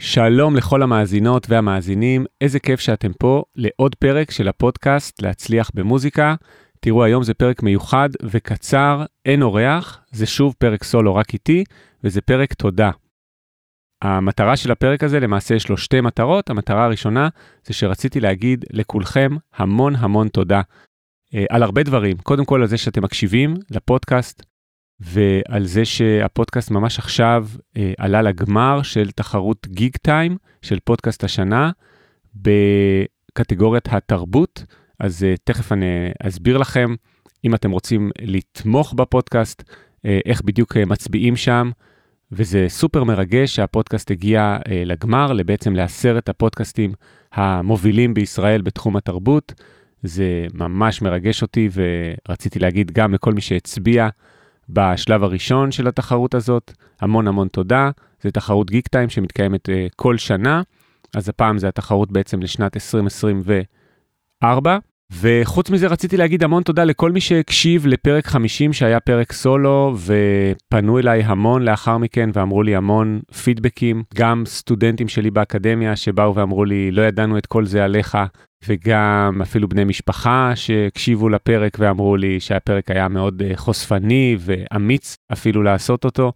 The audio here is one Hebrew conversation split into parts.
שלום לכל המאזינות והמאזינים, איזה כיף שאתם פה לעוד פרק של הפודקאסט להצליח במוזיקה. תראו, היום זה פרק מיוחד וקצר, אין אורח, זה שוב פרק סולו רק איתי, וזה פרק תודה. המטרה של הפרק הזה, למעשה יש לו שתי מטרות. המטרה הראשונה זה שרציתי להגיד לכולכם המון המון תודה אה, על הרבה דברים. קודם כל על זה שאתם מקשיבים לפודקאסט, ועל זה שהפודקאסט ממש עכשיו אה, עלה לגמר של תחרות גיג טיים של פודקאסט השנה בקטגוריית התרבות. אז אה, תכף אני אסביר לכם, אם אתם רוצים לתמוך בפודקאסט, אה, איך בדיוק אה, מצביעים שם. וזה סופר מרגש שהפודקאסט הגיע אה, לגמר, בעצם לעשרת הפודקאסטים המובילים בישראל בתחום התרבות. זה ממש מרגש אותי ורציתי להגיד גם לכל מי שהצביע בשלב הראשון של התחרות הזאת, המון המון תודה. זו תחרות גיק טיים שמתקיימת uh, כל שנה, אז הפעם זה התחרות בעצם לשנת 2024. וחוץ מזה רציתי להגיד המון תודה לכל מי שהקשיב לפרק 50 שהיה פרק סולו ופנו אליי המון לאחר מכן ואמרו לי המון פידבקים, גם סטודנטים שלי באקדמיה שבאו ואמרו לי לא ידענו את כל זה עליך וגם אפילו בני משפחה שהקשיבו לפרק ואמרו לי שהפרק היה מאוד אה, חושפני ואמיץ אפילו לעשות אותו.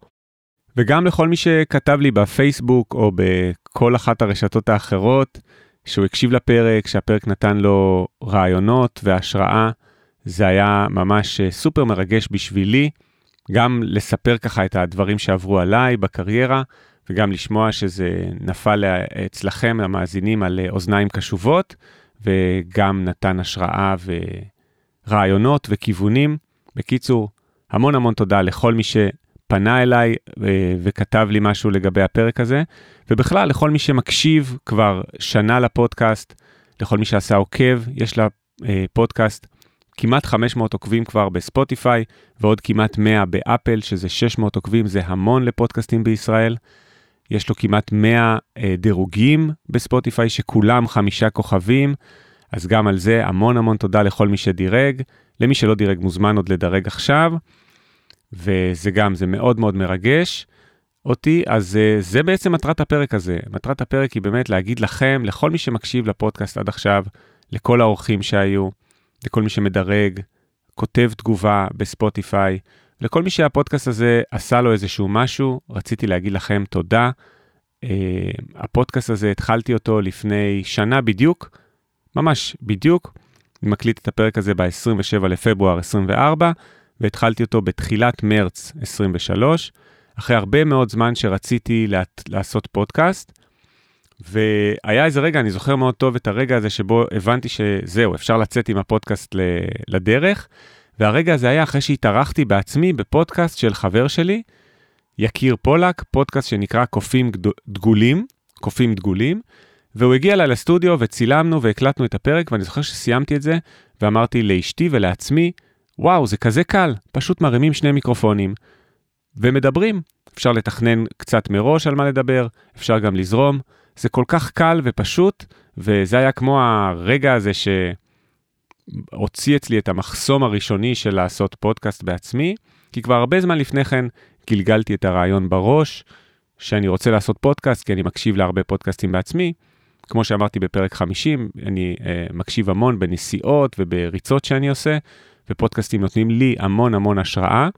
וגם לכל מי שכתב לי בפייסבוק או בכל אחת הרשתות האחרות, שהוא הקשיב לפרק, שהפרק נתן לו רעיונות והשראה. זה היה ממש אה, סופר מרגש בשבילי, גם לספר ככה את הדברים שעברו עליי בקריירה, וגם לשמוע שזה נפל אצלכם, המאזינים, על אה, אוזניים קשובות. וגם נתן השראה ורעיונות וכיוונים. בקיצור, המון המון תודה לכל מי שפנה אליי אה, וכתב לי משהו לגבי הפרק הזה, ובכלל לכל מי שמקשיב כבר שנה לפודקאסט, לכל מי שעשה עוקב, יש לה אה, פודקאסט כמעט 500 עוקבים כבר בספוטיפיי, ועוד כמעט 100 באפל, שזה 600 עוקבים, זה המון לפודקאסטים בישראל. יש לו כמעט 100 אה, דירוגים בספוטיפיי, שכולם חמישה כוכבים, אז גם על זה המון המון תודה לכל מי שדירג. למי שלא דירג מוזמן עוד לדרג עכשיו, וזה גם, זה מאוד מאוד מרגש אותי, אז אה, זה בעצם מטרת הפרק הזה. מטרת הפרק היא באמת להגיד לכם, לכל מי שמקשיב לפודקאסט עד עכשיו, לכל האורחים שהיו, לכל מי שמדרג, כותב תגובה בספוטיפיי, לכל מי שהפודקאסט הזה עשה לו איזשהו משהו, רציתי להגיד לכם תודה. Uh, הפודקאסט הזה, התחלתי אותו לפני שנה בדיוק, ממש בדיוק. אני מקליט את הפרק הזה ב-27 לפברואר 24, והתחלתי אותו בתחילת מרץ 23, אחרי הרבה מאוד זמן שרציתי לה, לעשות פודקאסט. והיה איזה רגע, אני זוכר מאוד טוב את הרגע הזה שבו הבנתי שזהו, אפשר לצאת עם הפודקאסט לדרך. והרגע הזה היה אחרי שהתארחתי בעצמי בפודקאסט של חבר שלי, יקיר פולק, פודקאסט שנקרא קופים דגולים, קופים דגולים, והוא הגיע אליי לסטודיו וצילמנו והקלטנו את הפרק, ואני זוכר שסיימתי את זה, ואמרתי לאשתי ולעצמי, וואו, זה כזה קל, פשוט מרימים שני מיקרופונים ומדברים. אפשר לתכנן קצת מראש על מה לדבר, אפשר גם לזרום. זה כל כך קל ופשוט, וזה היה כמו הרגע הזה ש... הוציא אצלי את המחסום הראשוני של לעשות פודקאסט בעצמי, כי כבר הרבה זמן לפני כן גלגלתי את הרעיון בראש, שאני רוצה לעשות פודקאסט, כי אני מקשיב להרבה פודקאסטים בעצמי. כמו שאמרתי בפרק 50, אני uh, מקשיב המון בנסיעות ובריצות שאני עושה, ופודקאסטים נותנים לי המון המון השראה,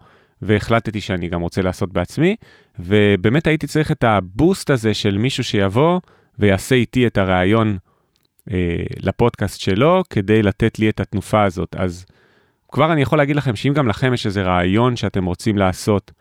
והחלטתי שאני גם רוצה לעשות בעצמי, ובאמת הייתי צריך את הבוסט הזה של מישהו שיבוא ויעשה איתי את הרעיון אה, לפודקאסט שלו כדי לתת לי את התנופה הזאת. אז כבר אני יכול להגיד לכם שאם גם לכם יש איזה רעיון שאתם רוצים לעשות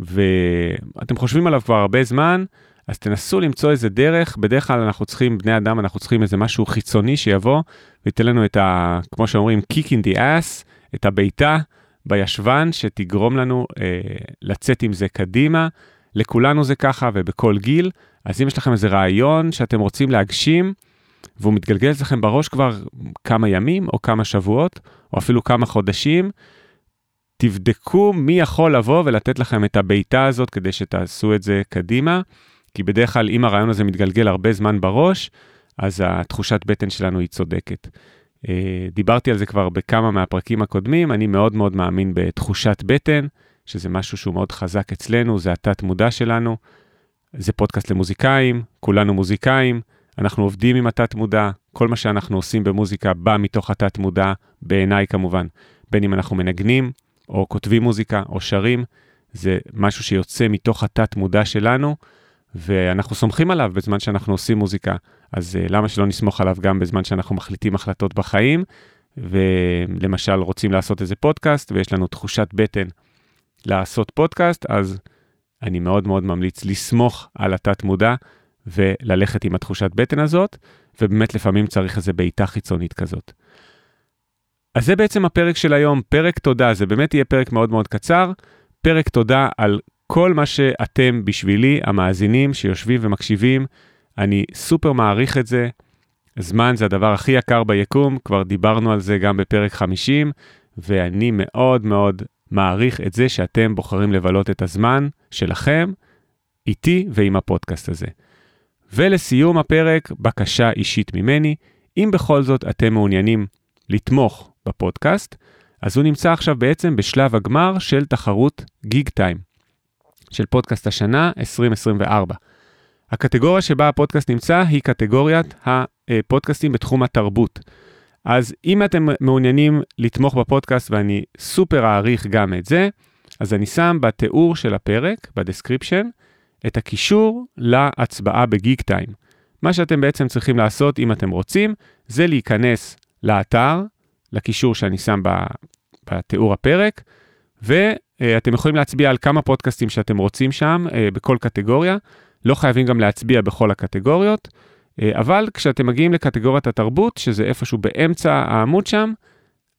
ואתם חושבים עליו כבר הרבה זמן, אז תנסו למצוא איזה דרך, בדרך כלל אנחנו צריכים, בני אדם, אנחנו צריכים איזה משהו חיצוני שיבוא וייתן לנו את ה... כמו שאומרים, kick in the ass, את הבעיטה בישבן שתגרום לנו אה, לצאת עם זה קדימה. לכולנו זה ככה ובכל גיל, אז אם יש לכם איזה רעיון שאתם רוצים להגשים, והוא מתגלגל אצלכם בראש כבר כמה ימים או כמה שבועות או אפילו כמה חודשים, תבדקו מי יכול לבוא ולתת לכם את הבעיטה הזאת כדי שתעשו את זה קדימה, כי בדרך כלל אם הרעיון הזה מתגלגל הרבה זמן בראש, אז התחושת בטן שלנו היא צודקת. אה, דיברתי על זה כבר בכמה מהפרקים הקודמים, אני מאוד מאוד מאמין בתחושת בטן, שזה משהו שהוא מאוד חזק אצלנו, זה התת מודע שלנו. זה פודקאסט למוזיקאים, כולנו מוזיקאים, אנחנו עובדים עם התת-מודע, כל מה שאנחנו עושים במוזיקה בא מתוך התת-מודע, בעיניי כמובן, בין אם אנחנו מנגנים, או כותבים מוזיקה, או שרים, זה משהו שיוצא מתוך התת-מודע שלנו, ואנחנו סומכים עליו בזמן שאנחנו עושים מוזיקה, אז uh, למה שלא נסמוך עליו גם בזמן שאנחנו מחליטים החלטות בחיים, ולמשל רוצים לעשות איזה פודקאסט, ויש לנו תחושת בטן לעשות פודקאסט, אז אני מאוד מאוד ממליץ לסמוך על התת-מודע וללכת עם התחושת בטן הזאת, ובאמת לפעמים צריך איזה בעיטה חיצונית כזאת. אז זה בעצם הפרק של היום, פרק תודה, זה באמת יהיה פרק מאוד מאוד קצר, פרק תודה על כל מה שאתם בשבילי, המאזינים שיושבים ומקשיבים, אני סופר מעריך את זה. זמן זה הדבר הכי יקר ביקום, כבר דיברנו על זה גם בפרק 50, ואני מאוד מאוד מעריך את זה שאתם בוחרים לבלות את הזמן שלכם איתי ועם הפודקאסט הזה. ולסיום הפרק, בקשה אישית ממני, אם בכל זאת אתם מעוניינים לתמוך בפודקאסט, אז הוא נמצא עכשיו בעצם בשלב הגמר של תחרות גיג טיים, של פודקאסט השנה 2024. הקטגוריה שבה הפודקאסט נמצא היא קטגוריית הפודקאסטים בתחום התרבות. אז אם אתם מעוניינים לתמוך בפודקאסט, ואני סופר אעריך גם את זה, אז אני שם בתיאור של הפרק, ב description, את הקישור להצבעה ב Geektime. מה שאתם בעצם צריכים לעשות, אם אתם רוצים, זה להיכנס לאתר, לקישור שאני שם בתיאור הפרק, ואתם יכולים להצביע על כמה פודקאסטים שאתם רוצים שם, אה, בכל קטגוריה. לא חייבים גם להצביע בכל הקטגוריות, אה, אבל כשאתם מגיעים לקטגוריית התרבות, שזה איפשהו באמצע העמוד שם,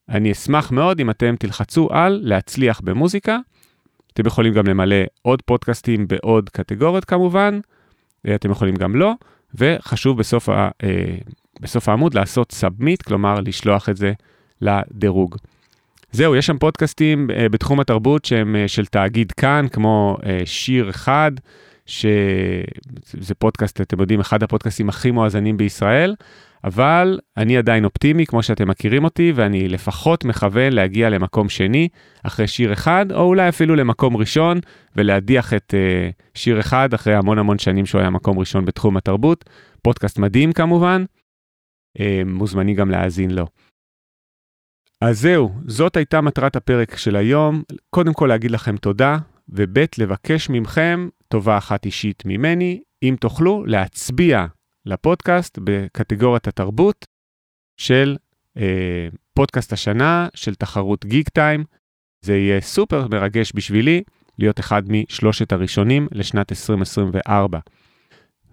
אני אשמח מאוד אם אתם תלחצו על להצליח במוזיקה. אתם יכולים גם למלא עוד פודקאסטים בעוד קטגוריות כמובן, אה, אתם יכולים גם לא, וחשוב בסוף, ה, אה, בסוף העמוד לעשות submit, כלומר לשלוח את זה לדירוג. זהו, יש שם פודקאסטים בתחום התרבות שהם של תאגיד כאן, כמו שיר אחד, שזה פודקאסט, אתם יודעים, אחד הפודקאסטים הכי מואזנים בישראל, אבל אני עדיין אופטימי, כמו שאתם מכירים אותי, ואני לפחות מכוון להגיע למקום שני אחרי שיר אחד, או אולי אפילו למקום ראשון, ולהדיח את אה, שיר אחד אחרי המון המון שנים שהוא היה מקום ראשון בתחום התרבות. פודקאסט מדהים כמובן, uh, מוזמני גם להאזין לו. אז זהו, זאת הייתה מטרת הפרק של היום. קודם כל להגיד לכם תודה, וב' לבקש מכם טובה אחת אישית ממני, אם תוכלו להצביע לפודקאסט בקטגוריית התרבות של אה, פודקאסט השנה של תחרות גיג טיים. זה יהיה סופר מרגש בשבילי להיות אחד משלושת הראשונים לשנת 2024.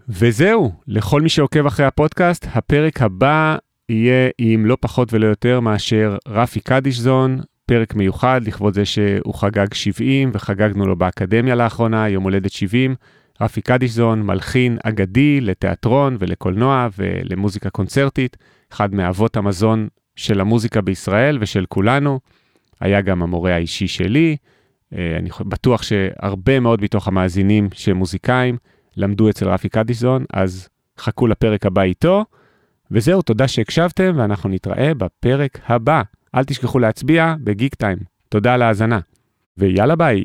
וזהו, לכל מי שעוקב אחרי הפודקאסט, הפרק הבא יהיה עם לא פחות ולא יותר מאשר רפי קדישזון, פרק מיוחד לכבוד זה שהוא חגג 70 וחגגנו לו באקדמיה לאחרונה, יום הולדת 70. רפי קדישזון, מלחין אגדי לתיאטרון ולקולנוע ולמוזיקה קונצרטית, אחד מאבות המזון של המוזיקה בישראל ושל כולנו. היה גם המורה האישי שלי. אה, אני בטוח שהרבה מאוד מתוך המאזינים שהם מוזיקאים למדו אצל רפי קדישזון, אז חכו לפרק הבא איתו. וזהו, תודה שהקשבתם, ואנחנו נתראה בפרק הבא. אל תשכחו להצביע בגיק טיים. תודה על ההאזנה. ויאללה ביי.